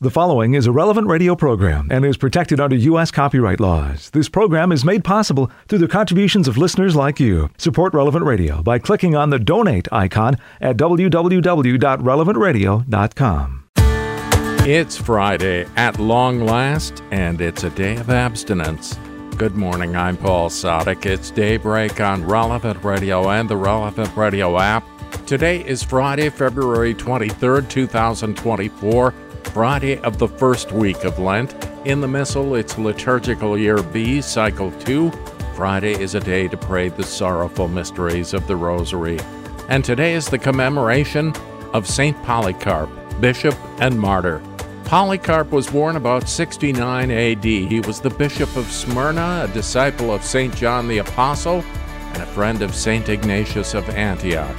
The following is a relevant radio program and is protected under U.S. copyright laws. This program is made possible through the contributions of listeners like you. Support Relevant Radio by clicking on the donate icon at www.relevantradio.com. It's Friday at long last, and it's a day of abstinence. Good morning, I'm Paul Sadek. It's daybreak on Relevant Radio and the Relevant Radio app. Today is Friday, February 23rd, 2024. Friday of the first week of Lent. In the Missal, it's liturgical year B, cycle 2. Friday is a day to pray the sorrowful mysteries of the Rosary. And today is the commemoration of St. Polycarp, bishop and martyr. Polycarp was born about 69 AD. He was the bishop of Smyrna, a disciple of St. John the Apostle, and a friend of St. Ignatius of Antioch.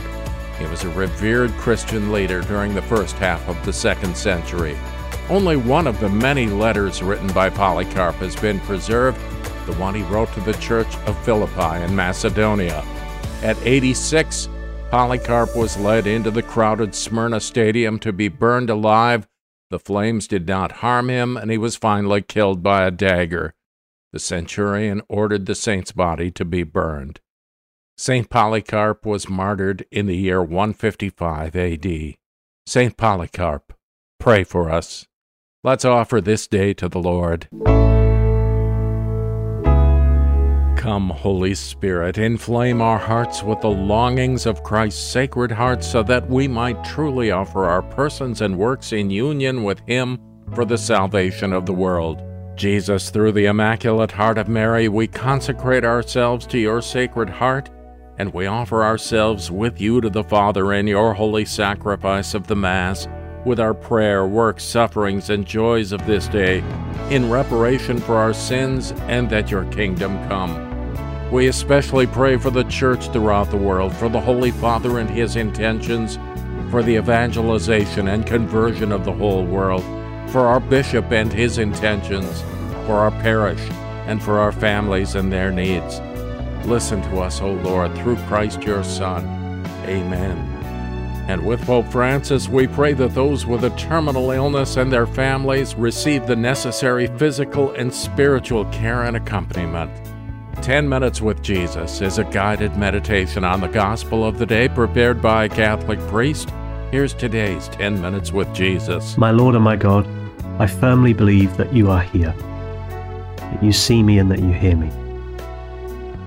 He was a revered Christian leader during the first half of the second century. Only one of the many letters written by Polycarp has been preserved, the one he wrote to the church of Philippi in Macedonia. At 86, Polycarp was led into the crowded Smyrna stadium to be burned alive. The flames did not harm him, and he was finally killed by a dagger. The centurion ordered the saint's body to be burned. St. Polycarp was martyred in the year 155 AD. St. Polycarp, pray for us. Let's offer this day to the Lord. Come, Holy Spirit, inflame our hearts with the longings of Christ's sacred heart so that we might truly offer our persons and works in union with Him for the salvation of the world. Jesus, through the Immaculate Heart of Mary, we consecrate ourselves to your sacred heart and we offer ourselves with you to the Father in your holy sacrifice of the Mass, with our prayer, works, sufferings, and joys of this day, in reparation for our sins and that your kingdom come. We especially pray for the Church throughout the world, for the Holy Father and his intentions, for the evangelization and conversion of the whole world, for our Bishop and his intentions, for our parish, and for our families and their needs. Listen to us, O Lord, through Christ your Son. Amen. And with Pope Francis, we pray that those with a terminal illness and their families receive the necessary physical and spiritual care and accompaniment. 10 Minutes with Jesus is a guided meditation on the gospel of the day prepared by a Catholic priest. Here's today's 10 Minutes with Jesus. My Lord and my God, I firmly believe that you are here, that you see me and that you hear me.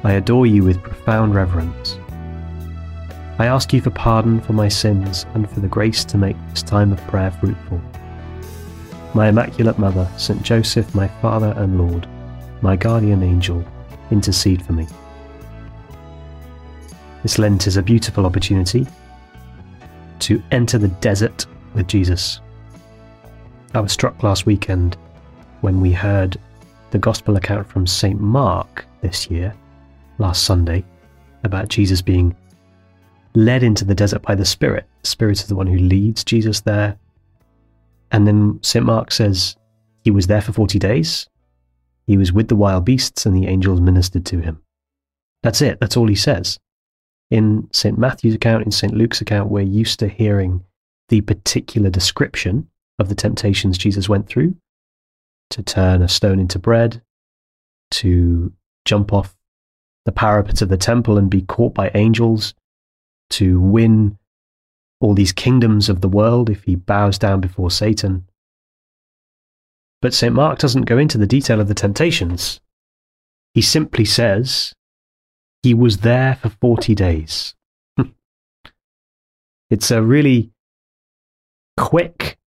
I adore you with profound reverence. I ask you for pardon for my sins and for the grace to make this time of prayer fruitful. My Immaculate Mother, St. Joseph, my Father and Lord, my guardian angel, intercede for me. This Lent is a beautiful opportunity to enter the desert with Jesus. I was struck last weekend when we heard the Gospel account from St. Mark this year last Sunday about Jesus being led into the desert by the Spirit. The Spirit is the one who leads Jesus there. And then St. Mark says he was there for 40 days. He was with the wild beasts and the angels ministered to him. That's it. That's all he says. In St. Matthew's account, in St. Luke's account, we're used to hearing the particular description of the temptations Jesus went through to turn a stone into bread, to jump off the parapet of the temple and be caught by angels, to win all these kingdoms of the world if he bows down before Satan. But St. Mark doesn't go into the detail of the temptations. He simply says he was there for 40 days. it's a really quick,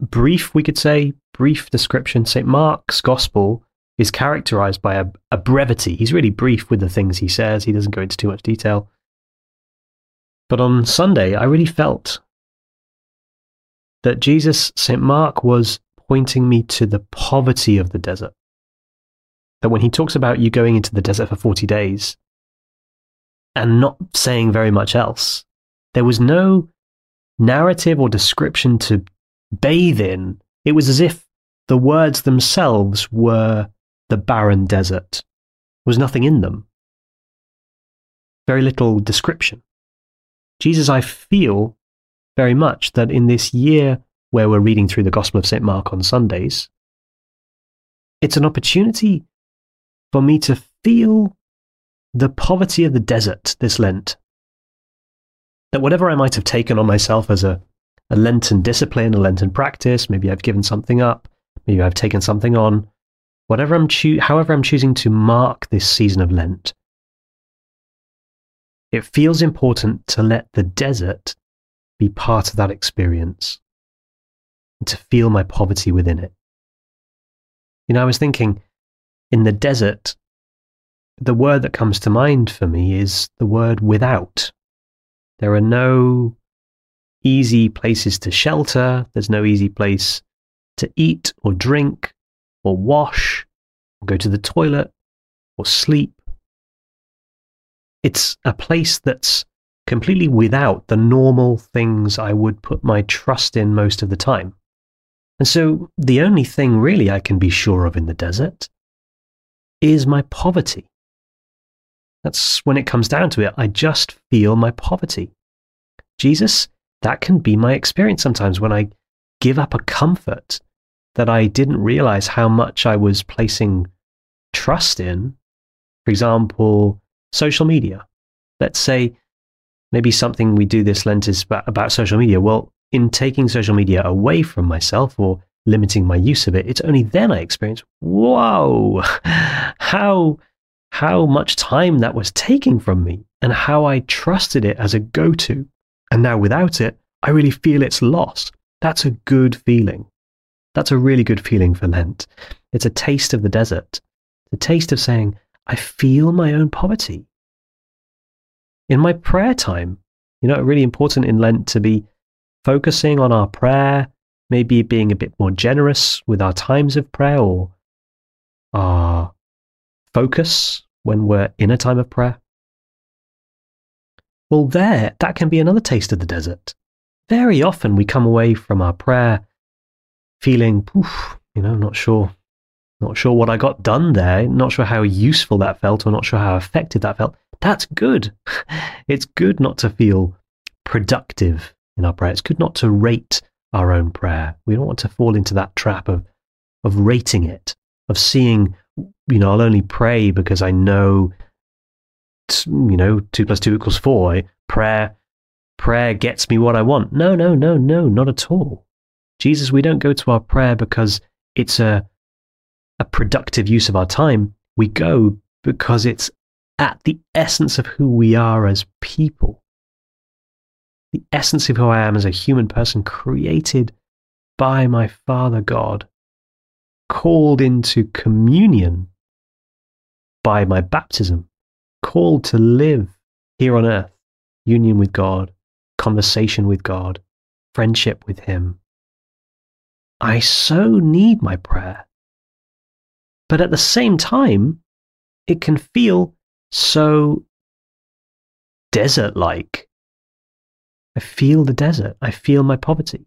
brief, we could say, brief description. St. Mark's gospel is characterized by a, a brevity. He's really brief with the things he says, he doesn't go into too much detail. But on Sunday, I really felt that Jesus, St. Mark, was pointing me to the poverty of the desert. That when he talks about you going into the desert for 40 days and not saying very much else, there was no narrative or description to bathe in. It was as if the words themselves were the barren desert. Was nothing in them. Very little description. Jesus, I feel very much that in this year where we're reading through the Gospel of St. Mark on Sundays, it's an opportunity for me to feel the poverty of the desert this Lent. That whatever I might have taken on myself as a, a Lenten discipline, a Lenten practice, maybe I've given something up, maybe I've taken something on, whatever I'm choo- however I'm choosing to mark this season of Lent, it feels important to let the desert be part of that experience and to feel my poverty within it. You know, I was thinking in the desert, the word that comes to mind for me is the word without. There are no easy places to shelter, there's no easy place to eat or drink or wash or go to the toilet or sleep. It's a place that's completely without the normal things I would put my trust in most of the time. And so the only thing really I can be sure of in the desert is my poverty. That's when it comes down to it. I just feel my poverty. Jesus, that can be my experience sometimes when I give up a comfort that I didn't realize how much I was placing trust in. For example, social media. Let's say maybe something we do this Lent is about, about social media. Well, in taking social media away from myself or limiting my use of it, it's only then I experience, whoa, how how much time that was taking from me and how I trusted it as a go-to. And now without it, I really feel its loss. That's a good feeling. That's a really good feeling for Lent. It's a taste of the desert, the taste of saying, I feel my own poverty. In my prayer time, you know, really important in Lent to be focusing on our prayer, maybe being a bit more generous with our times of prayer or our focus when we're in a time of prayer. Well, there, that can be another taste of the desert. Very often we come away from our prayer feeling, you know, not sure, not sure what I got done there, not sure how useful that felt, or not sure how effective that felt. That's good. It's good not to feel productive in our prayer. It's good not to rate our own prayer. We don't want to fall into that trap of, of rating it, of seeing, you know, I'll only pray because I know, you know, two plus two equals four. Prayer, prayer gets me what I want. No, no, no, no, not at all. Jesus, we don't go to our prayer because it's a, a productive use of our time. We go because it's at the essence of who we are as people. The essence of who I am as a human person, created by my Father God, called into communion by my baptism, called to live here on earth, union with God, conversation with God, friendship with Him. I so need my prayer. But at the same time, it can feel so desert like I feel the desert. I feel my poverty.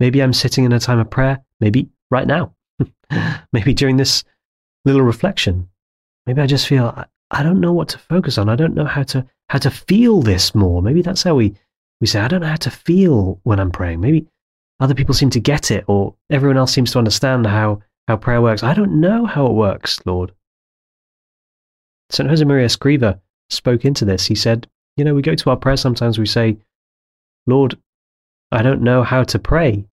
Maybe I'm sitting in a time of prayer, maybe right now, maybe during this little reflection. Maybe I just feel I, I don't know what to focus on. I don't know how to how to feel this more. Maybe that's how we we say I don't know how to feel when I'm praying. Maybe other people seem to get it or everyone else seems to understand how how prayer works. I don't know how it works, Lord. St. Josemaria Escriva spoke into this. He said, you know, we go to our prayer sometimes we say, Lord, I don't know how to pray.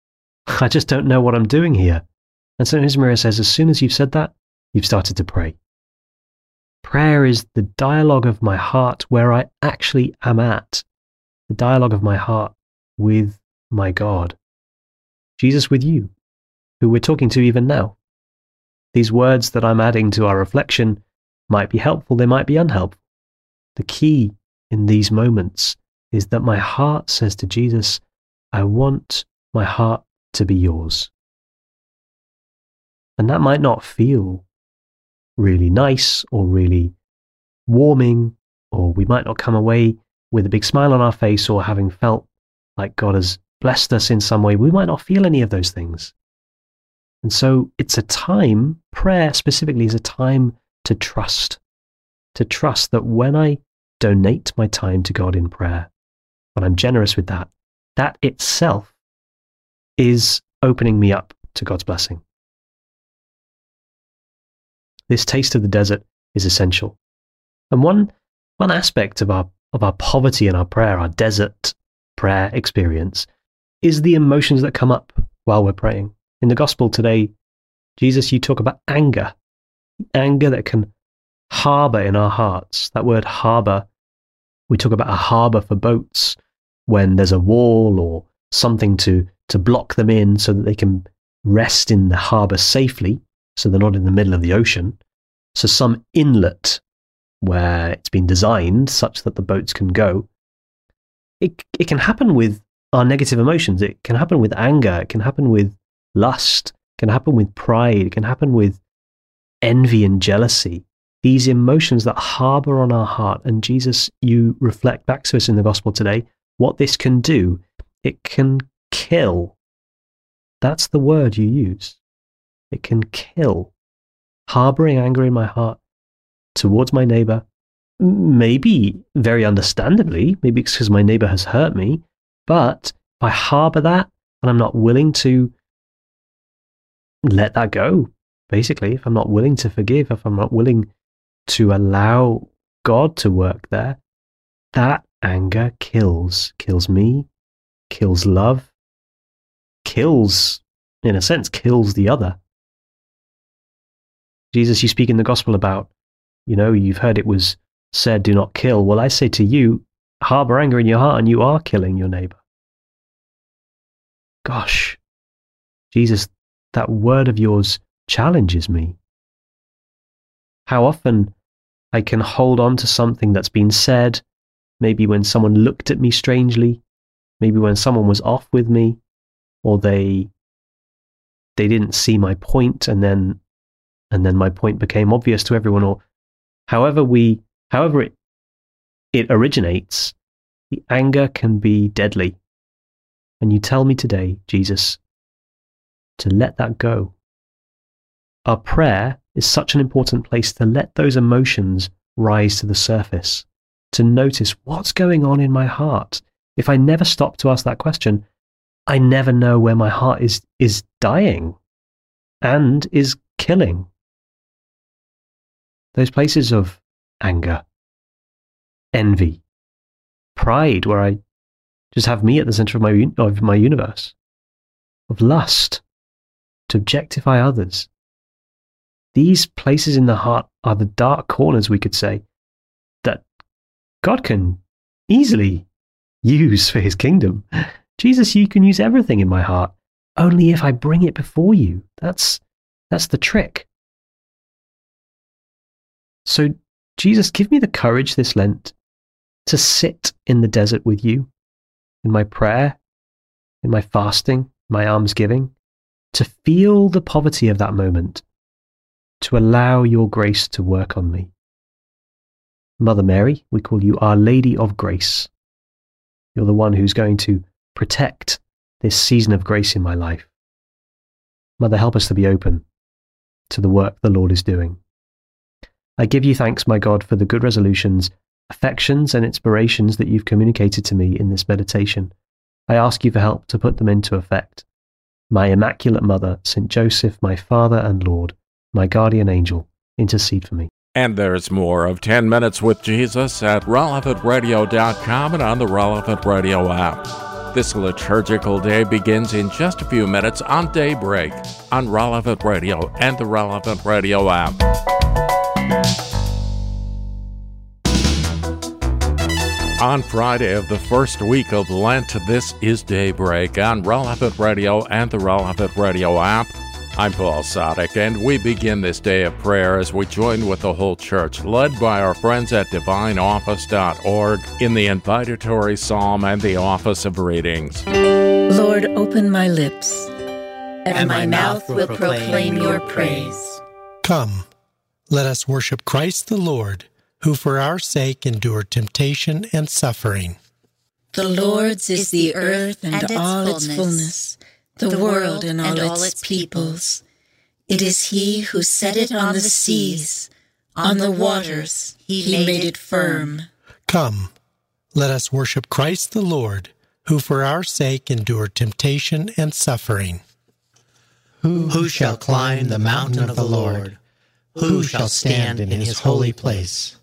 I just don't know what I'm doing here. And St. Josemaria says, as soon as you've said that, you've started to pray. Prayer is the dialogue of my heart where I actually am at, the dialogue of my heart with my God. Jesus with you, who we're talking to even now. These words that I'm adding to our reflection might be helpful, they might be unhelpful. The key in these moments is that my heart says to Jesus, I want my heart to be yours. And that might not feel really nice or really warming, or we might not come away with a big smile on our face or having felt like God has blessed us in some way. We might not feel any of those things. And so it's a time, prayer specifically is a time to trust, to trust that when I donate my time to God in prayer, when I'm generous with that, that itself is opening me up to God's blessing. This taste of the desert is essential. And one, one aspect of our, of our poverty and our prayer, our desert prayer experience, is the emotions that come up while we're praying. In the gospel today, Jesus, you talk about anger, anger that can harbor in our hearts. That word harbor, we talk about a harbor for boats when there's a wall or something to, to block them in so that they can rest in the harbor safely, so they're not in the middle of the ocean. So, some inlet where it's been designed such that the boats can go. It, it can happen with our negative emotions. It can happen with anger. It can happen with lust. It can happen with pride. It can happen with envy and jealousy. These emotions that harbor on our heart. And Jesus, you reflect back to us in the gospel today what this can do. It can kill. That's the word you use. It can kill. Harboring anger in my heart towards my neighbor, maybe very understandably, maybe it's because my neighbor has hurt me, but if I harbor that and I'm not willing to let that go, basically, if I'm not willing to forgive, if I'm not willing to allow God to work there, that anger kills, kills me, kills love, kills, in a sense, kills the other. Jesus, you speak in the gospel about you know, you've heard it was said, do not kill. Well, I say to you, harbor anger in your heart and you are killing your neighbor. Gosh, Jesus, that word of yours challenges me. How often I can hold on to something that's been said, maybe when someone looked at me strangely, maybe when someone was off with me, or they they didn't see my point and then and then my point became obvious to everyone or however we however it it originates, the anger can be deadly. And you tell me today, Jesus, to let that go. Our prayer is such an important place to let those emotions rise to the surface, to notice what's going on in my heart. If I never stop to ask that question, I never know where my heart is, is dying and is killing those places of anger, envy, pride, where I just have me at the center of my, of my universe, of lust, to objectify others. These places in the heart are the dark corners, we could say, that God can easily use for his kingdom. Jesus, you can use everything in my heart, only if I bring it before you. That's, that's the trick. So, Jesus, give me the courage this Lent to sit in the desert with you, in my prayer, in my fasting, my almsgiving, to feel the poverty of that moment, to allow your grace to work on me. Mother Mary, we call you Our Lady of Grace. You're the one who's going to protect this season of grace in my life. Mother, help us to be open to the work the Lord is doing. I give you thanks, my God, for the good resolutions, affections, and inspirations that you've communicated to me in this meditation. I ask you for help to put them into effect. My Immaculate Mother, St. Joseph, my Father and Lord, my guardian angel, intercede for me. And there's more of 10 Minutes with Jesus at relevantradio.com and on the Relevant Radio app. This liturgical day begins in just a few minutes on daybreak on Relevant Radio and the Relevant Radio app. On Friday of the first week of Lent, this is Daybreak on Relevant Radio and the Relevant Radio app. I'm Paul Sadek, and we begin this day of prayer as we join with the whole church, led by our friends at divineoffice.org in the invitatory psalm and the office of readings. Lord, open my lips, and, and my mouth will proclaim your praise. Come, let us worship Christ the Lord who for our sake endured temptation and suffering. The Lord's is the earth and, and all its fullness, the world and all, and all its peoples. It is He who set it on the seas, on the waters He made it firm. Come, let us worship Christ the Lord who for our sake endured temptation and suffering. Who shall climb the mountain of the Lord? Who shall stand in his holy place?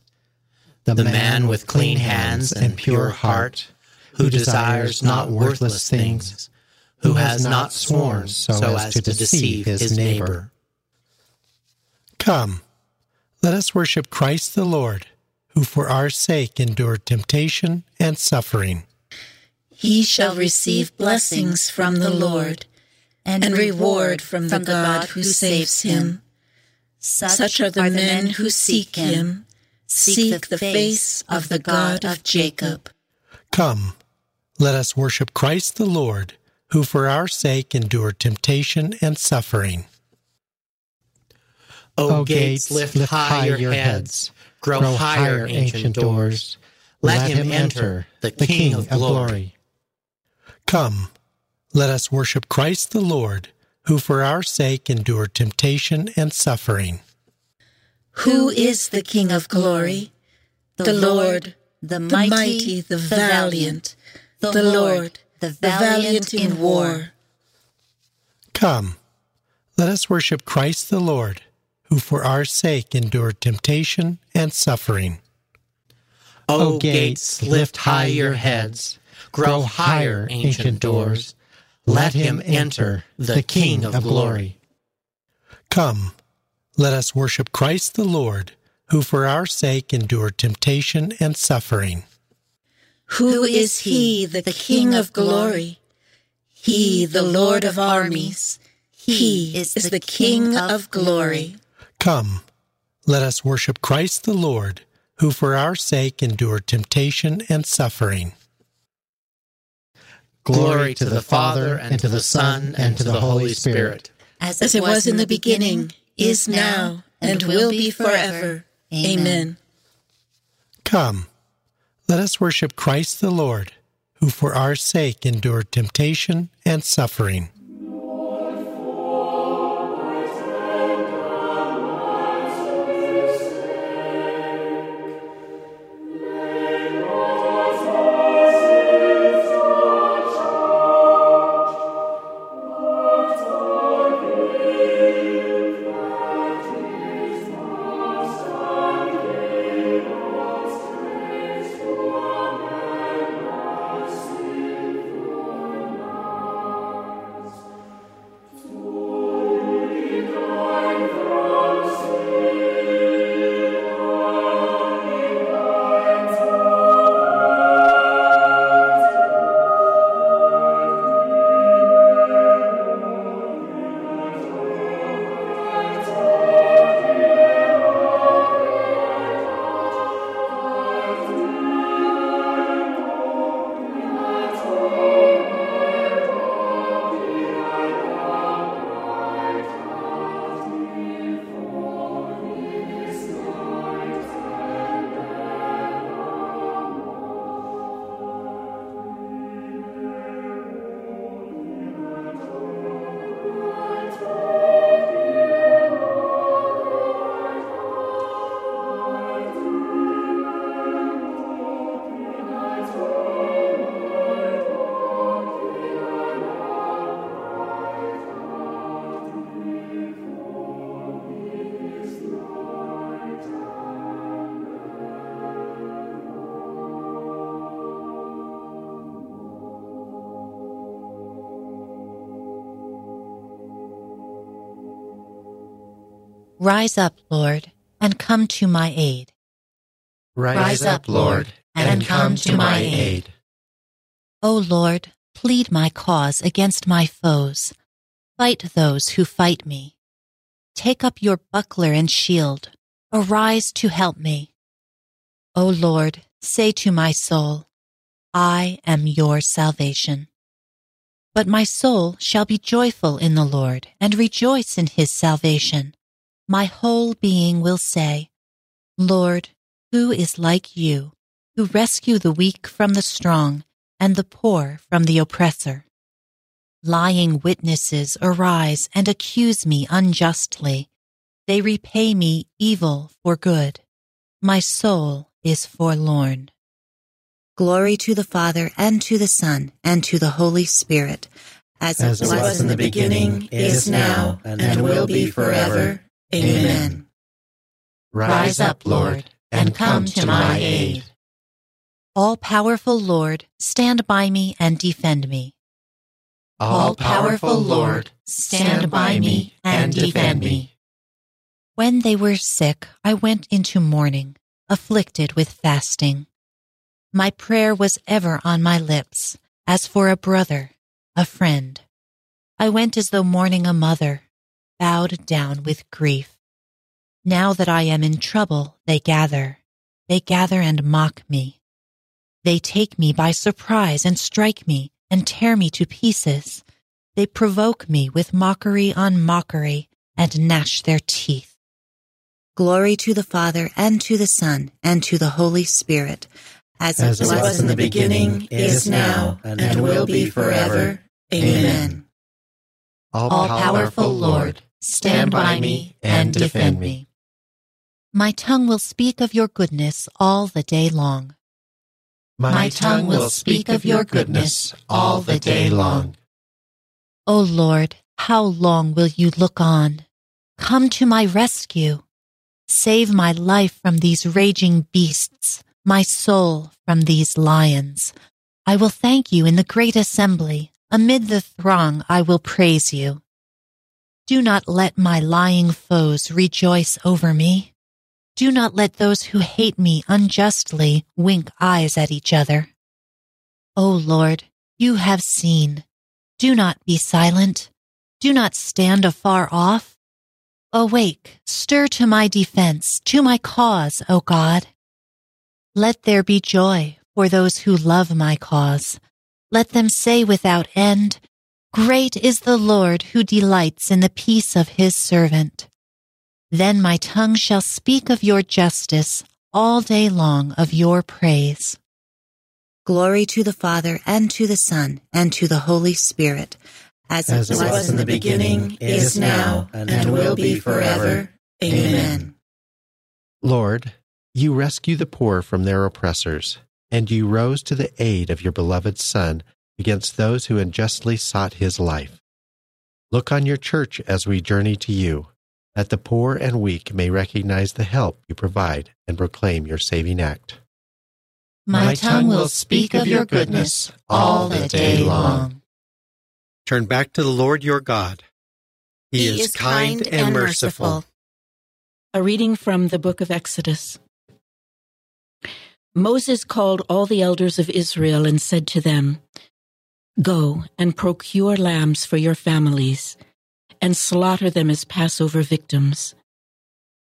The man with clean hands and pure heart, who desires not worthless things, who has not sworn so as to deceive his neighbor. Come, let us worship Christ the Lord, who for our sake endured temptation and suffering. He shall receive blessings from the Lord and reward from the God who saves him. Such are the men who seek him, seek the face of the God of Jacob. Come, let us worship Christ the Lord, who for our sake endured temptation and suffering. O gates, lift high your heads, grow higher, ancient doors. Let him enter, the King of glory. Come, let us worship Christ the Lord, who for our sake endured temptation and suffering. Who is the King of glory? The Lord, the mighty, the valiant, the Lord, the valiant in war. Come, let us worship Christ the Lord, who for our sake endured temptation and suffering. O gates, lift high your heads, grow higher, ancient doors. Let him enter, the King of glory. Come, let us worship Christ the Lord, who for our sake endured temptation and suffering. Who is he, the King of glory? He, the Lord of armies. He is the King of glory. Come, let us worship Christ the Lord, who for our sake endured temptation and suffering. Glory to the Father, and to the Son, and to the Holy Spirit. As it was in the beginning, is now, and will be forever. Amen. Come, let us worship Christ the Lord, who for our sake endured temptation and suffering. Rise up, Lord, and come to my aid. Rise, up, Lord, and come to my aid. O Lord, plead my cause against my foes. Fight those who fight me. Take up your buckler and shield. Arise to help me. O Lord, say to my soul, I am your salvation. But my soul shall be joyful in the Lord and rejoice in his salvation. My whole being will say, Lord, who is like you, who rescue the weak from the strong and the poor from the oppressor? Lying witnesses arise and accuse me unjustly. They repay me evil for good. My soul is forlorn. Glory to the Father, and to the Son, and to the Holy Spirit, as, as it was in the beginning, is now, and, and will be forever. Amen. Rise up, Lord, and come to my aid. All powerful Lord, stand by me and defend me. All powerful Lord, stand by me and defend me. When they were sick, I went into mourning, afflicted with fasting. My prayer was ever on my lips, as for a brother, a friend. I went as though mourning a mother, bowed down with grief. Now that I am in trouble, they gather. They gather and mock me. They take me by surprise and strike me and tear me to pieces. They provoke me with mockery on mockery and gnash their teeth. Glory to the Father, and to the Son, and to the Holy Spirit, as, as it was in the beginning, is now, and will be forever. Amen. All powerful Lord, stand by me and defend me. My tongue will speak of your goodness all the day long. My tongue will speak of your goodness all the day long. O Lord, how long will you look on? Come to my rescue. Save my life from these raging beasts, my soul from these lions. I will thank you in the great assembly. Amid the throng, I will praise you. Do not let my lying foes rejoice over me. Do not let those who hate me unjustly wink eyes at each other. O Lord, you have seen. Do not be silent. Do not stand afar off. Awake, stir to my defense, to my cause, O God. Let there be joy for those who love my cause. Let them say without end, Great is the Lord who delights in the peace of his servant. Then my tongue shall speak of your justice all day long of your praise. Glory to the Father and to the Son and to the Holy Spirit as, as it was in the beginning, is now, and will be forever. Amen. Lord, you rescue the poor from their oppressors, and you rose to the aid of your beloved Son against those who unjustly sought his life. Look on your church as we journey to you, that the poor and weak may recognize the help you provide and proclaim your saving act. My tongue will speak of your goodness all the day long. Turn back to the Lord your God. He, he is, is, kind, and, and merciful. merciful. A reading from the book of Exodus. Moses called all the elders of Israel and said to them, Go and procure lambs for your families, and slaughter them as Passover victims.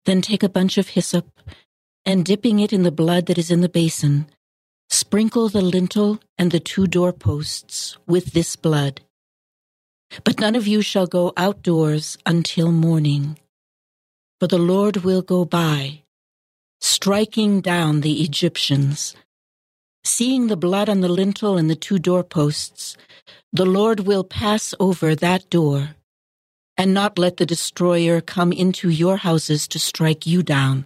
Then take a bunch of hyssop, and dipping it in the blood that is in the basin, sprinkle the lintel and the two doorposts with this blood but none of you shall go outdoors until morning. For the Lord will go by, striking down the Egyptians. Seeing the blood on the lintel and the two doorposts, the Lord will pass over that door and not let the destroyer come into your houses to strike you down.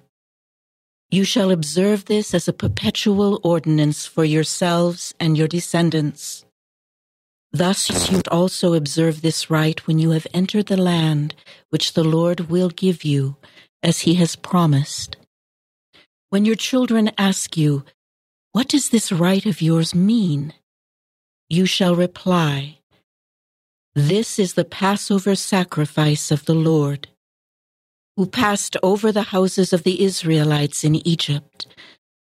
You shall observe this as a perpetual ordinance for yourselves and your descendants. Thus you also observe this rite when you have entered the land which the Lord will give you, as he has promised. When your children ask you, What does this rite of yours mean? You shall reply, This is the Passover sacrifice of the Lord, who passed over the houses of the Israelites in Egypt.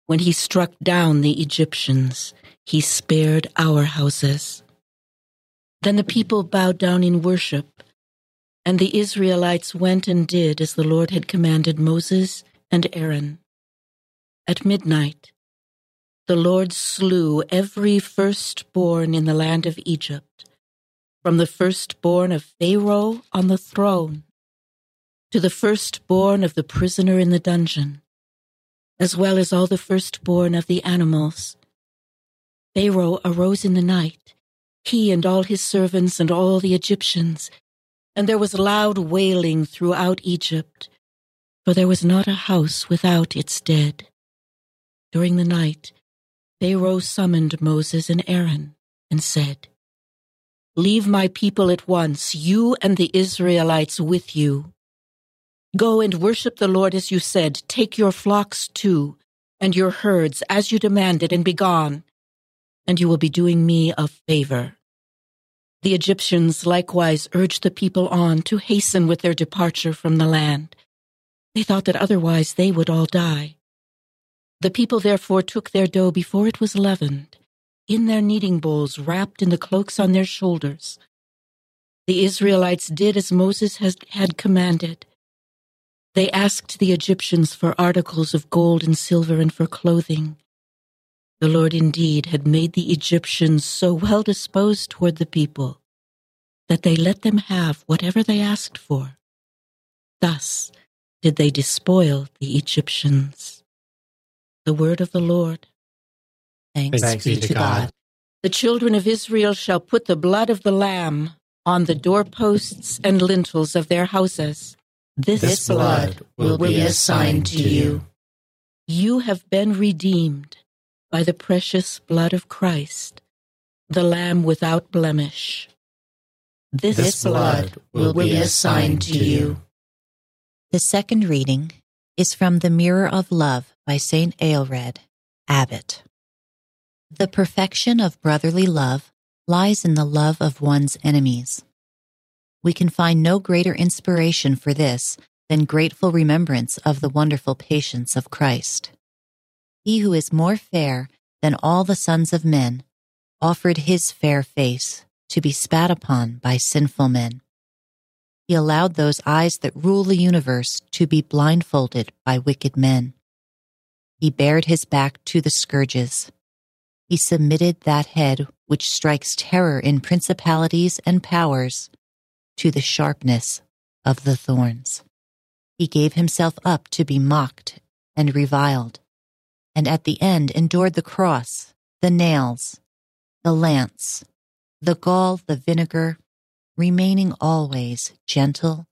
When he struck down the Egyptians, he spared our houses. Then the people bowed down in worship, and the Israelites went and did as the Lord had commanded Moses and Aaron. At midnight, the Lord slew every firstborn in the land of Egypt, from the firstborn of Pharaoh on the throne to the firstborn of the prisoner in the dungeon, as well as all the firstborn of the animals. Pharaoh arose in the night he and all his servants and all the Egyptians. And there was loud wailing throughout Egypt, for there was not a house without its dead. During the night, Pharaoh summoned Moses and Aaron and said, Leave my people at once, you and the Israelites with you. Go and worship the Lord as you said. Take your flocks too, and your herds as you demanded, and be gone, and you will be doing me a favor. The Egyptians likewise urged the people on to hasten with their departure from the land. They thought that otherwise they would all die. The people therefore took their dough before it was leavened, in their kneading bowls wrapped in the cloaks on their shoulders. The Israelites did as Moses had commanded. They asked the Egyptians for articles of gold and silver and for clothing. The Lord indeed had made the Egyptians so well disposed toward the people that they let them have whatever they asked for. Thus did they despoil the Egyptians. The word of the Lord. Thanks, Thanks be to God. The children of Israel shall put the blood of the Lamb on the doorposts and lintels of their houses. This, this blood will be a sign to you. You have been redeemed by the precious blood of Christ, the Lamb without blemish. This, this blood will be a sign to you. The second reading is from The Mirror of Love by St. Aelred, Abbot. The perfection of brotherly love lies in the love of one's enemies. We can find no greater inspiration for this than grateful remembrance of the wonderful patience of Christ. He who is more fair than all the sons of men offered his fair face to be spat upon by sinful men. He allowed those eyes that rule the universe to be blindfolded by wicked men. He bared his back to the scourges. He submitted that head which strikes terror in principalities and powers to the sharpness of the thorns. He gave himself up to be mocked and reviled and at the end endured the cross, the nails, the lance, the gall, the vinegar, remaining always gentle,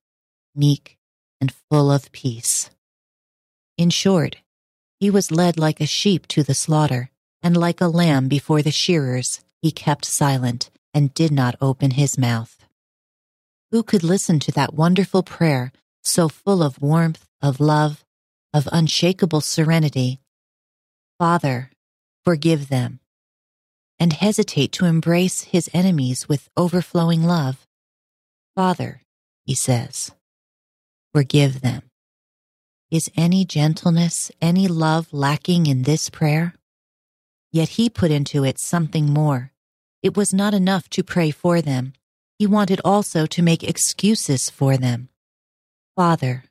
meek, and full of peace. In short, he was led like a sheep to the slaughter, and like a lamb before the shearers, he kept silent and did not open his mouth. Who could listen to that wonderful prayer so full of warmth, of love, of unshakable serenity, Father, forgive them, and hesitate to embrace his enemies with overflowing love. Father, he says, forgive them. Is any gentleness, any love lacking in this prayer? Yet he put into it something more. It was not enough to pray for them. He wanted also to make excuses for them. Father,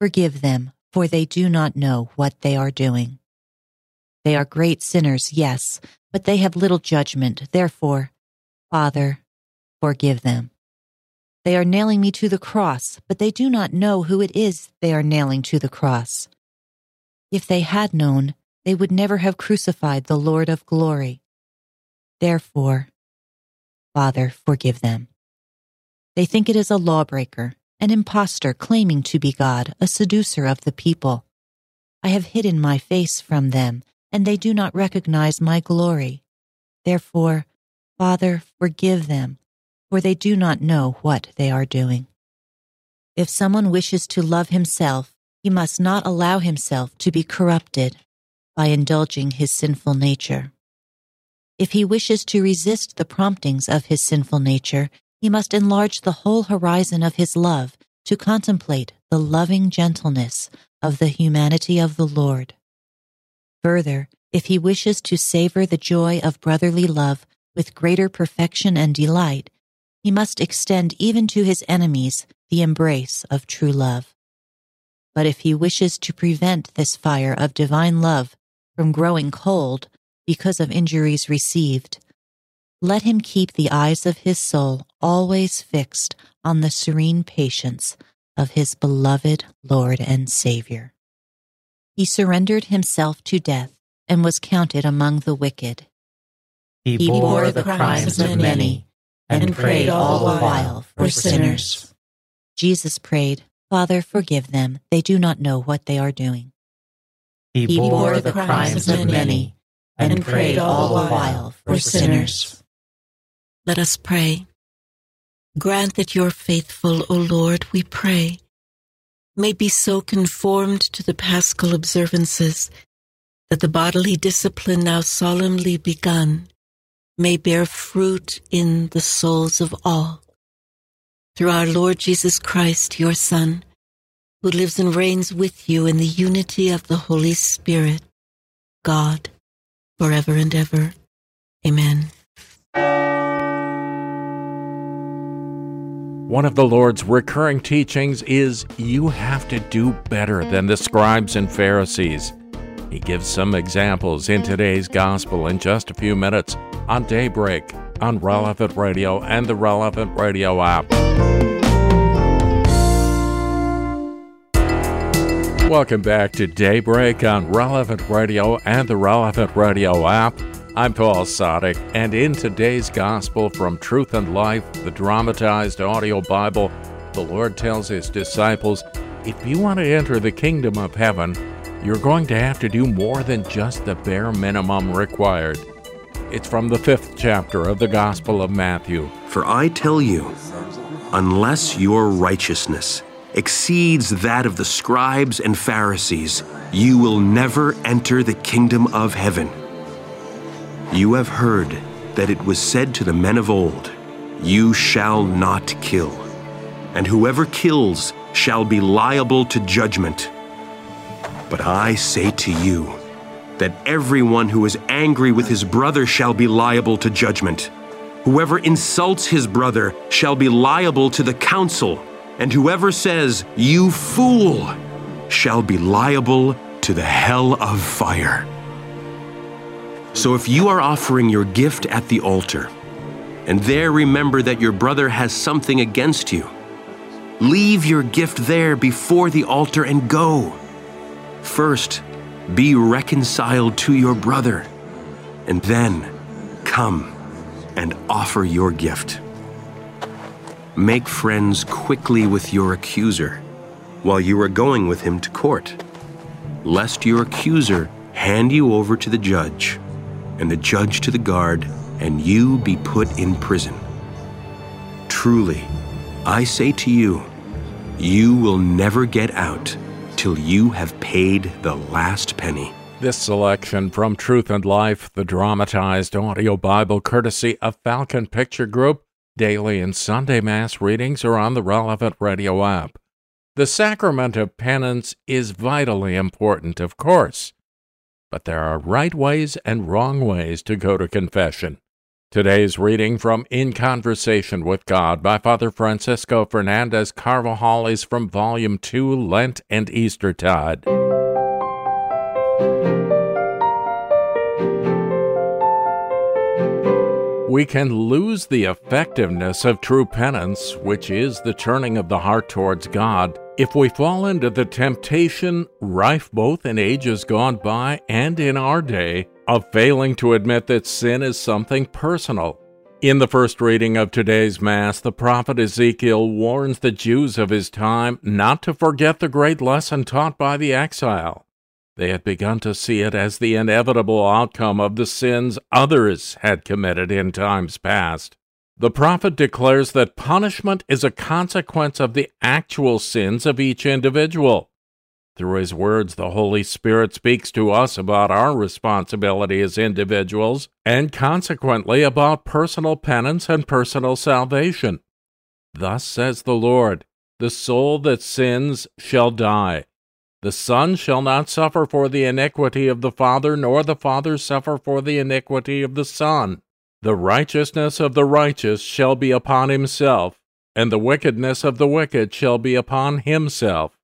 forgive them, for they do not know what they are doing. They are great sinners, yes, but they have little judgment. Therefore, Father, forgive them. They are nailing me to the cross, but they do not know who it is they are nailing to the cross. If they had known, they would never have crucified the Lord of glory. Therefore, Father, forgive them. They think it is a lawbreaker, an impostor claiming to be God, a seducer of the people. I have hidden my face from them and they do not recognize my glory. Therefore, Father, forgive them, for they do not know what they are doing. If someone wishes to love himself, he must not allow himself to be corrupted by indulging his sinful nature. If he wishes to resist the promptings of his sinful nature, he must enlarge the whole horizon of his love to contemplate the loving gentleness of the humanity of the Lord. Further, if he wishes to savor the joy of brotherly love with greater perfection and delight, he must extend even to his enemies the embrace of true love. But if he wishes to prevent this fire of divine love from growing cold because of injuries received, let him keep the eyes of his soul always fixed on the serene patience of his beloved Lord and Savior. He surrendered himself to death and was counted among the wicked. He, he bore the crimes of many and prayed all the while for sinners. Jesus prayed, Father, forgive them. They do not know what they are doing. He bore the crimes of many and prayed all the while for sinners. Let us pray. Grant that your faithful, O Lord, we pray, may be so conformed to the paschal observances that the bodily discipline now solemnly begun may bear fruit in the souls of all. Through our Lord Jesus Christ, your Son, who lives and reigns with you in the unity of the Holy Spirit, God, forever and ever. Amen. One of the Lord's recurring teachings is you have to do better than the scribes and Pharisees. He gives some examples in today's gospel in just a few minutes on Daybreak, on Relevant Radio, and the Relevant Radio app. Welcome back to Daybreak on Relevant Radio and the Relevant Radio app. I'm Paul Sadek, and in today's Gospel from Truth and Life, the dramatized audio Bible, the Lord tells his disciples if you want to enter the kingdom of heaven, you're going to have to do more than just the bare minimum required. It's from the fifth chapter of the Gospel of Matthew. For I tell you, unless your righteousness exceeds that of the scribes and Pharisees, you will never enter the kingdom of heaven. You have heard that it was said to the men of old, You shall not kill, and whoever kills shall be liable to judgment. But I say to you, that everyone who is angry with his brother shall be liable to judgment. Whoever insults his brother shall be liable to the council, and whoever says, You fool, shall be liable to the hell of fire. So if you are offering your gift at the altar, and there remember that your brother has something against you, leave your gift there before the altar and go. First, be reconciled to your brother, and then come and offer your gift. Make friends quickly with your accuser while you are going with him to court, lest your accuser hand you over to the judge, and the judge to the guard, and you be put in prison. Truly, I say to you, you will never get out till you have paid the last penny. This selection from Truth and Life, the dramatized audio Bible courtesy of Falcon Picture Group, daily and Sunday Mass readings are on the relevant radio app. The sacrament of penance is vitally important, of course, but there are right ways and wrong ways to go to confession. Today's reading from In Conversation with God by Father Francisco Fernandez Carvajal is from Volume 2, Lent and Eastertide. We can lose the effectiveness of true penance, which is the turning of the heart towards God, if we fall into the temptation, rife both in ages gone by and in our day, of failing to admit that sin is something personal. In the first reading of today's Mass, the prophet Ezekiel warns the Jews of his time not to forget the great lesson taught by the exile. They had begun to see it as the inevitable outcome of the sins others had committed in times past. The prophet declares that punishment is a consequence of the actual sins of each individual. Through his words, the Holy Spirit speaks to us about our responsibility as individuals and consequently about personal penance and personal salvation. Thus says the Lord The soul that sins shall die. The Son shall not suffer for the iniquity of the Father, nor the Father suffer for the iniquity of the Son. The righteousness of the righteous shall be upon himself, and the wickedness of the wicked shall be upon himself.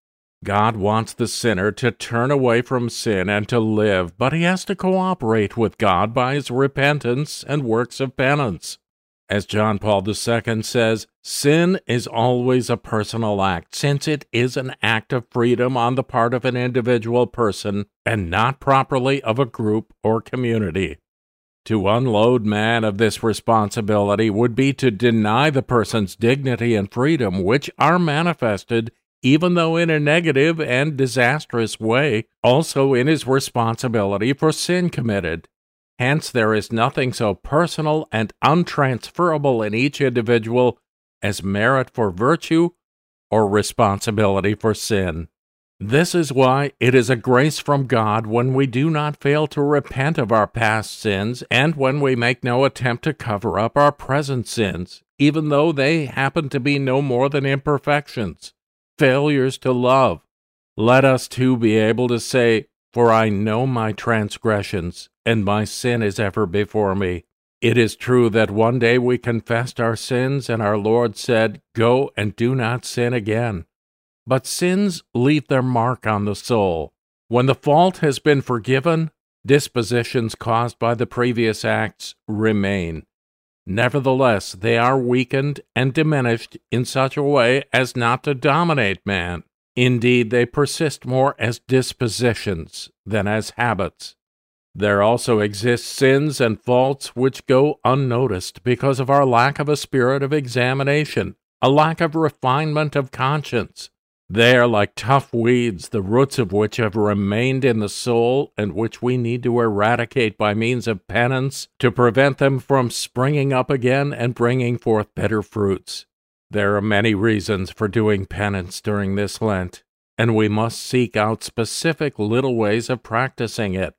God wants the sinner to turn away from sin and to live, but he has to cooperate with God by his repentance and works of penance. As John Paul II says, sin is always a personal act, since it is an act of freedom on the part of an individual person and not properly of a group or community. To unload man of this responsibility would be to deny the person's dignity and freedom, which are manifested even though in a negative and disastrous way, also in his responsibility for sin committed. Hence, there is nothing so personal and untransferable in each individual as merit for virtue or responsibility for sin. This is why it is a grace from God when we do not fail to repent of our past sins and when we make no attempt to cover up our present sins, even though they happen to be no more than imperfections, failures to love. Let us too be able to say, For I know my transgressions, and my sin is ever before me. It is true that one day we confessed our sins, and our Lord said, Go and do not sin again. But sins leave their mark on the soul. When the fault has been forgiven, dispositions caused by the previous acts remain. Nevertheless, they are weakened and diminished in such a way as not to dominate man. Indeed, they persist more as dispositions than as habits. There also exist sins and faults which go unnoticed because of our lack of a spirit of examination, a lack of refinement of conscience, they are like tough weeds, the roots of which have remained in the soul and which we need to eradicate by means of penance to prevent them from springing up again and bringing forth better fruits. There are many reasons for doing penance during this Lent, and we must seek out specific little ways of practicing it.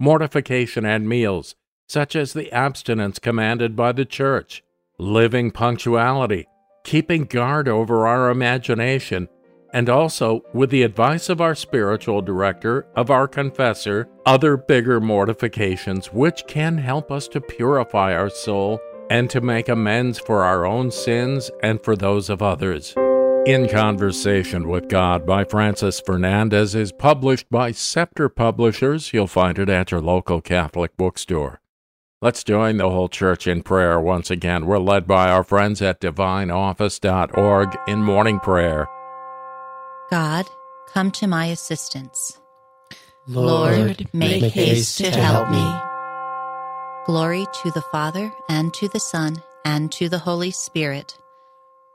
Mortification and meals, such as the abstinence commanded by the Church, living punctuality, keeping guard over our imagination, and also, with the advice of our spiritual director, of our confessor, other bigger mortifications which can help us to purify our soul and to make amends for our own sins and for those of others. In Conversation with God by Francis Fernandez is published by Scepter Publishers. You'll find it at your local Catholic bookstore. Let's join the whole church in prayer once again. We're led by our friends at divineoffice.org in morning prayer. God, come to my assistance. Lord, make haste to help me. Glory to the Father, and to the Son, and to the Holy Spirit,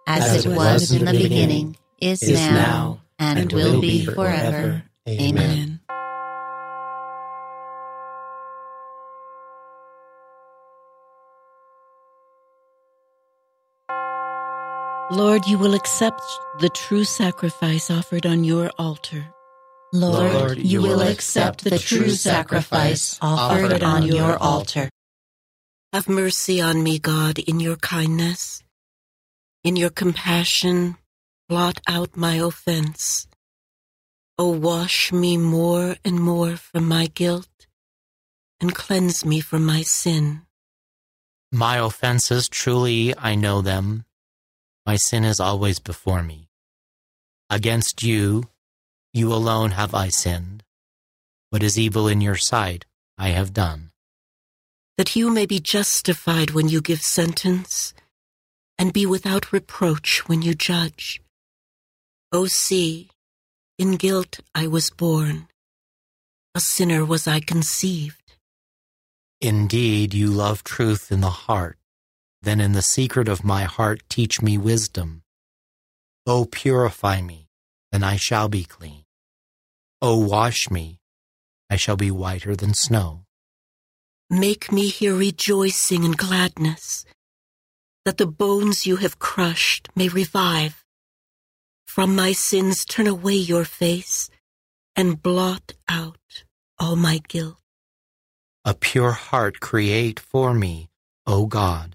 as, As it was in the beginning, is, is now, now, and, and will will be be forever. forever. Amen. Amen. Lord, you will accept the true sacrifice offered on your altar. Lord, Lord, you will accept the true sacrifice offered on your altar. Have mercy on me, God, in your kindness. In your compassion, blot out my offense. O wash me more and more from my guilt, and cleanse me from my sin. My offenses, truly I know them. My sin is always before me. Against you, you alone have I sinned. What is evil in your sight, I have done. that you may be justified when you give sentence, and be without reproach when you judge. O see, in guilt I was born, a sinner was I conceived. Indeed, you love truth in the heart. Then in the secret of my heart teach me wisdom. O purify me, then I shall be clean. O wash me, I shall be whiter than snow. Make me hear rejoicing and gladness, that the bones you have crushed may revive. From my sins turn away your face, and blot out all my guilt. A pure heart create for me, O God.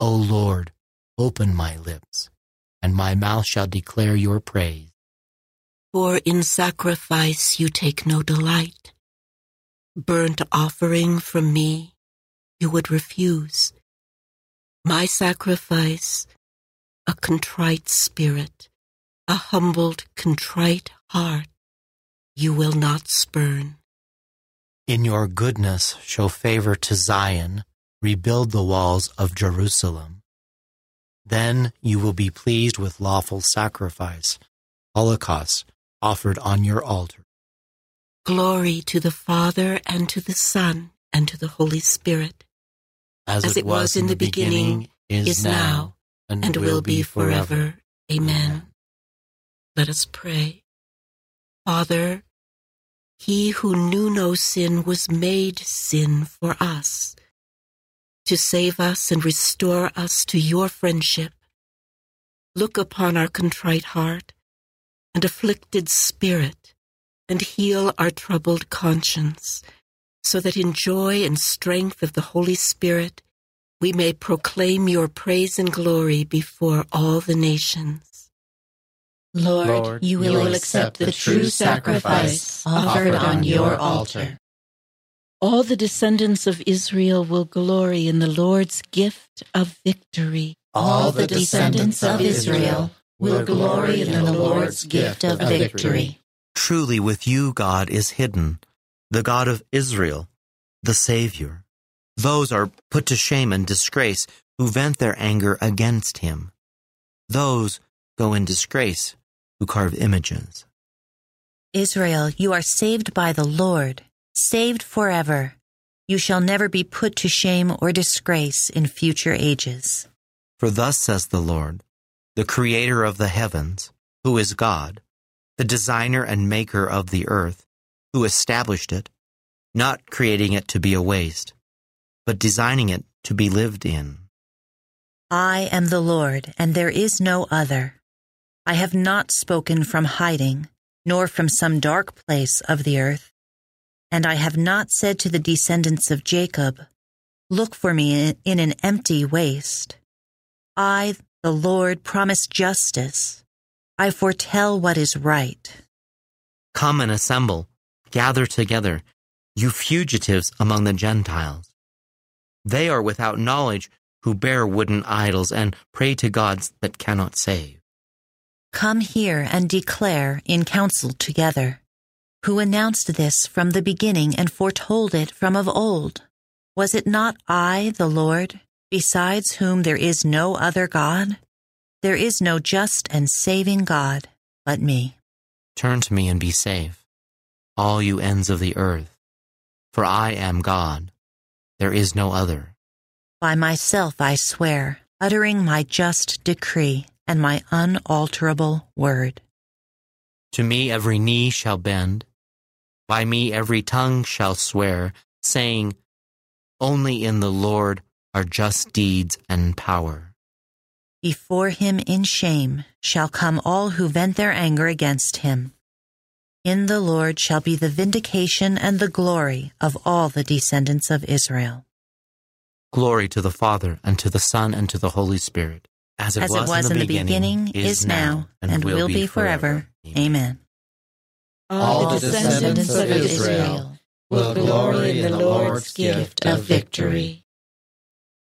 O Lord, open my lips, and my mouth shall declare your praise. For in sacrifice you take no delight. Burnt offering from me you would refuse. My sacrifice, a contrite spirit, a humbled, contrite heart, you will not spurn. In your goodness, show favor to Zion, rebuild the walls of Jerusalem. Then you will be pleased with lawful sacrifice, holocausts offered on your altar. Glory to the Father, and to the Son, and to the Holy Spirit. As, As it was in the beginning, is now, and will be forever. Amen. Let us pray. Father, he who knew no sin was made sin for us, to save us and restore us to your friendship. Look upon our contrite heart and afflicted spirit, and heal our troubled conscience, so that in joy and strength of the Holy Spirit we may proclaim your praise and glory before all the nations. Lord, Lord, you will accept the true sacrifice offered on your altar. All the descendants of Israel will glory in the Lord's gift of victory. All the descendants of Israel will glory in the Lord's gift of victory. Truly, with you, God is hidden, the God of Israel, the Savior. Those are put to shame and disgrace who vent their anger against him. Those go in disgrace who carve images. Israel, you are saved by the Lord, saved forever. You shall never be put to shame or disgrace in future ages. For thus says the Lord, the Creator of the heavens, who is God, the designer and maker of the earth, who established it, not creating it to be a waste, but designing it to be lived in. I am the Lord, and there is no other. I have not spoken from hiding, nor from some dark place of the earth. And I have not said to the descendants of Jacob, Look for me in an empty waste. I, the Lord, promise justice. I foretell what is right. Come and assemble, gather together, you fugitives among the Gentiles. They are without knowledge who bear wooden idols and pray to gods that cannot save. Come here and declare in council together. Who announced this from the beginning and foretold it from of old? Was it not I, the Lord, besides whom there is no other God? There is no just and saving God but me. Turn to me and be safe, all you ends of the earth, for I am God. There is no other. By myself I swear, uttering my just decree and my unalterable word. To me every knee shall bend, by me every tongue shall swear, saying, Only in the Lord are just deeds and power. Before him in shame shall come all who vent their anger against him. In the Lord shall be the vindication and the glory of all the descendants of Israel. Glory to the Father, and to the Son, and to the Holy Spirit, as it, As was, it was in the beginning, is now, and will be forever. Amen. All the descendants of Israel will glory in the Lord's gift of victory.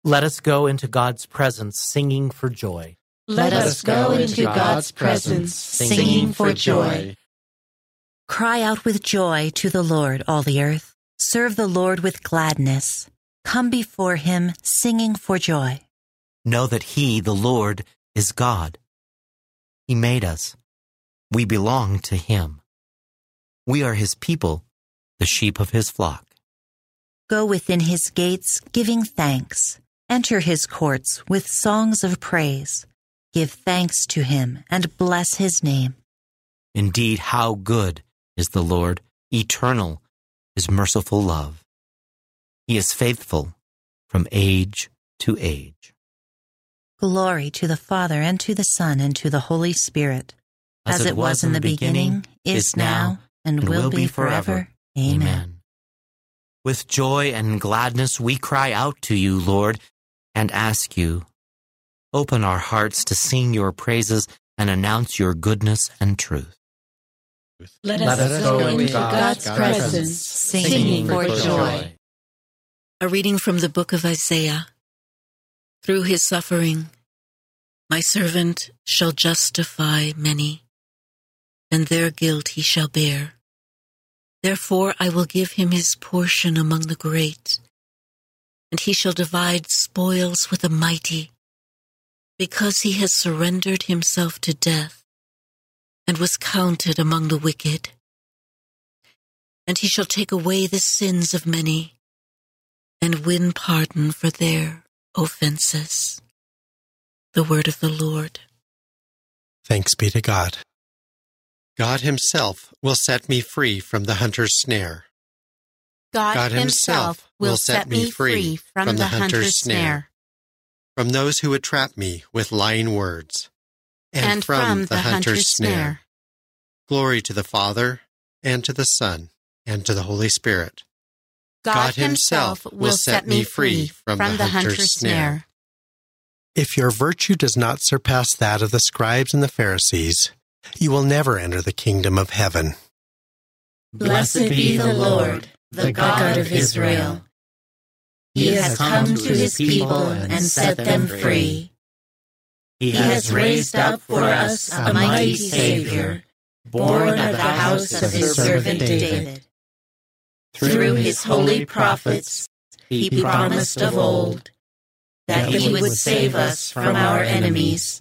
Let us go into God's presence singing for joy. Let us go into God's presence singing for joy. Cry out with joy to the Lord, all the earth. Serve the Lord with gladness. Come before him singing for joy. Know that He, the Lord, is God. He made us. We belong to Him. We are His people, the sheep of His flock. Go within his gates giving thanks. Enter his courts with songs of praise. Give thanks to him and bless his name. Indeed, how good is the Lord, eternal, is merciful love. He is faithful from age to age. Glory to the Father and to the Son and to the Holy Spirit, as, it was in the beginning, is now, and will be forever. Amen. With joy and gladness we cry out to you, Lord, and ask you, open our hearts to sing your praises and announce your goodness and truth. Let us go into God's presence singing for joy. A reading from the book of Isaiah. Through his suffering, my servant shall justify many, and their guilt he shall bear. Therefore I will give him his portion among the great, and he shall divide spoils with the mighty, because he has surrendered himself to death, and was counted among the wicked. And he shall take away the sins of many, and win pardon for their offenses. The word of the Lord. Thanks be to God. God Himself will set me free from the hunter's snare. God, God Himself will set me free from the hunter's snare, from those who would trap me with lying words, and from the hunter's snare. Glory to the Father, and to the Son, and to the Holy Spirit. God Himself will set me free from the hunter's snare. If your virtue does not surpass that of the scribes and the Pharisees, you will never enter the kingdom of heaven. Blessed be the Lord, the God of Israel. He has come to his people and set them free. He has raised up for us a mighty Savior, born of the house of his servant David. Through his holy prophets, he promised of old that he would save us from our enemies,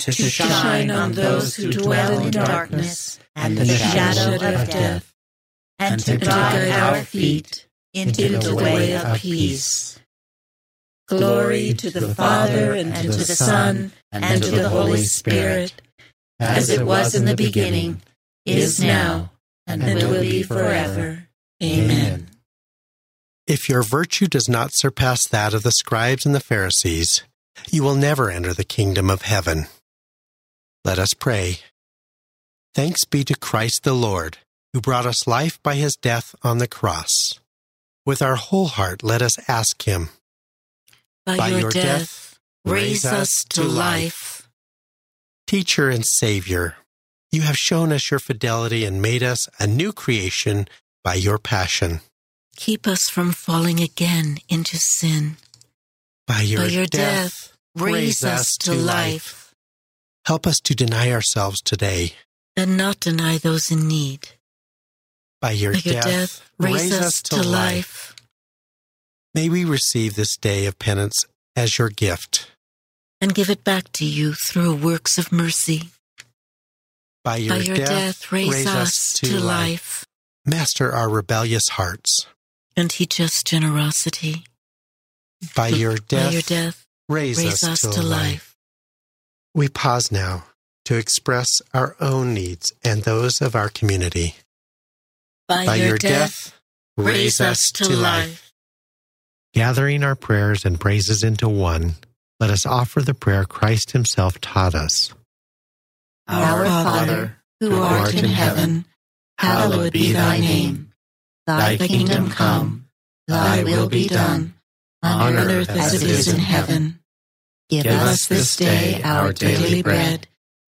to shine on those who dwell in darkness and the shadow of death, and to guide our feet into the way of peace. Glory to the Father, and to the Son, and to the Holy Spirit, as it was in the beginning, is now, and will be forever. Amen. If your virtue does not surpass that of the scribes and the Pharisees, you will never enter the kingdom of heaven. Let us pray. Thanks be to Christ the Lord, who brought us life by his death on the cross. With our whole heart, let us ask him By, by your, your death, death, raise us to life. Teacher and Savior, you have shown us your fidelity and made us a new creation by your passion. Keep us from falling again into sin. By your, by your death, death, raise us to life. Help us to deny ourselves today. And not deny those in need. By your, By your death, death, raise, us to life. life. May we receive this day of penance as your gift. And give it back to you through works of mercy. By your, By your death, death, raise, raise us to life. life. Master our rebellious hearts. And teach us generosity. By your death, By your death raise, raise us, us, to life. life. We pause now to express our own needs and those of our community. By, By your, your, death, raise us to life. Gathering our prayers and praises into one, let us offer the prayer Christ Himself taught us. Our Father, who art in heaven, hallowed be thy name. Thy kingdom come, thy will be done, on earth as it is in heaven. Give us this day our daily bread,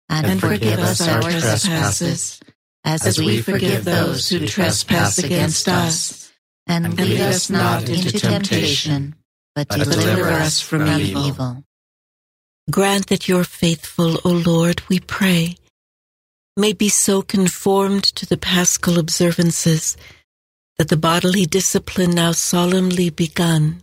and forgive us our trespasses, as we forgive those who trespass against us. And lead us not into temptation, but deliver us from evil. Grant that your faithful, O Lord, we pray, may be so conformed to the paschal observances that the bodily discipline now solemnly begun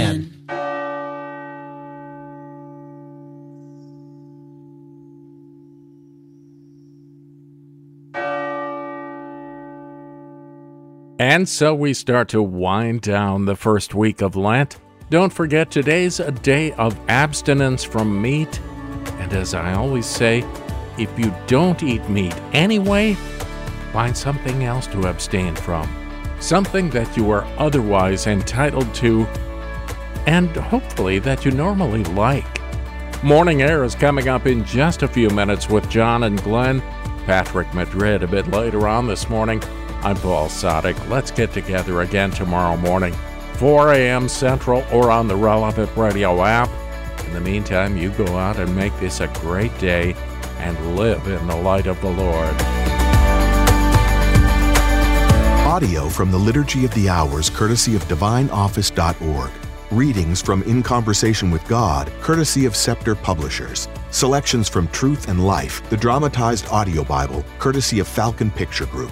And so we start to wind down the first week of Lent. Don't forget, today's a day of abstinence from meat. And as I always say, if you don't eat meat anyway, find something else to abstain from. Something that you are otherwise entitled to, and hopefully that you normally like. Morning Air is coming up in just a few minutes with John and Glenn. Patrick Madrid a bit later on this morning. I'm Paul Sadek. Let's get together again tomorrow morning, 4 a.m. Central or on the relevant radio app. In the meantime, you go out and make this a great day and live in the light of the Lord. Audio from the Liturgy of the Hours, courtesy of DivineOffice.org. Readings from In Conversation with God, courtesy of Scepter Publishers. Selections from Truth and Life, the dramatized audio Bible, courtesy of Falcon Picture Group.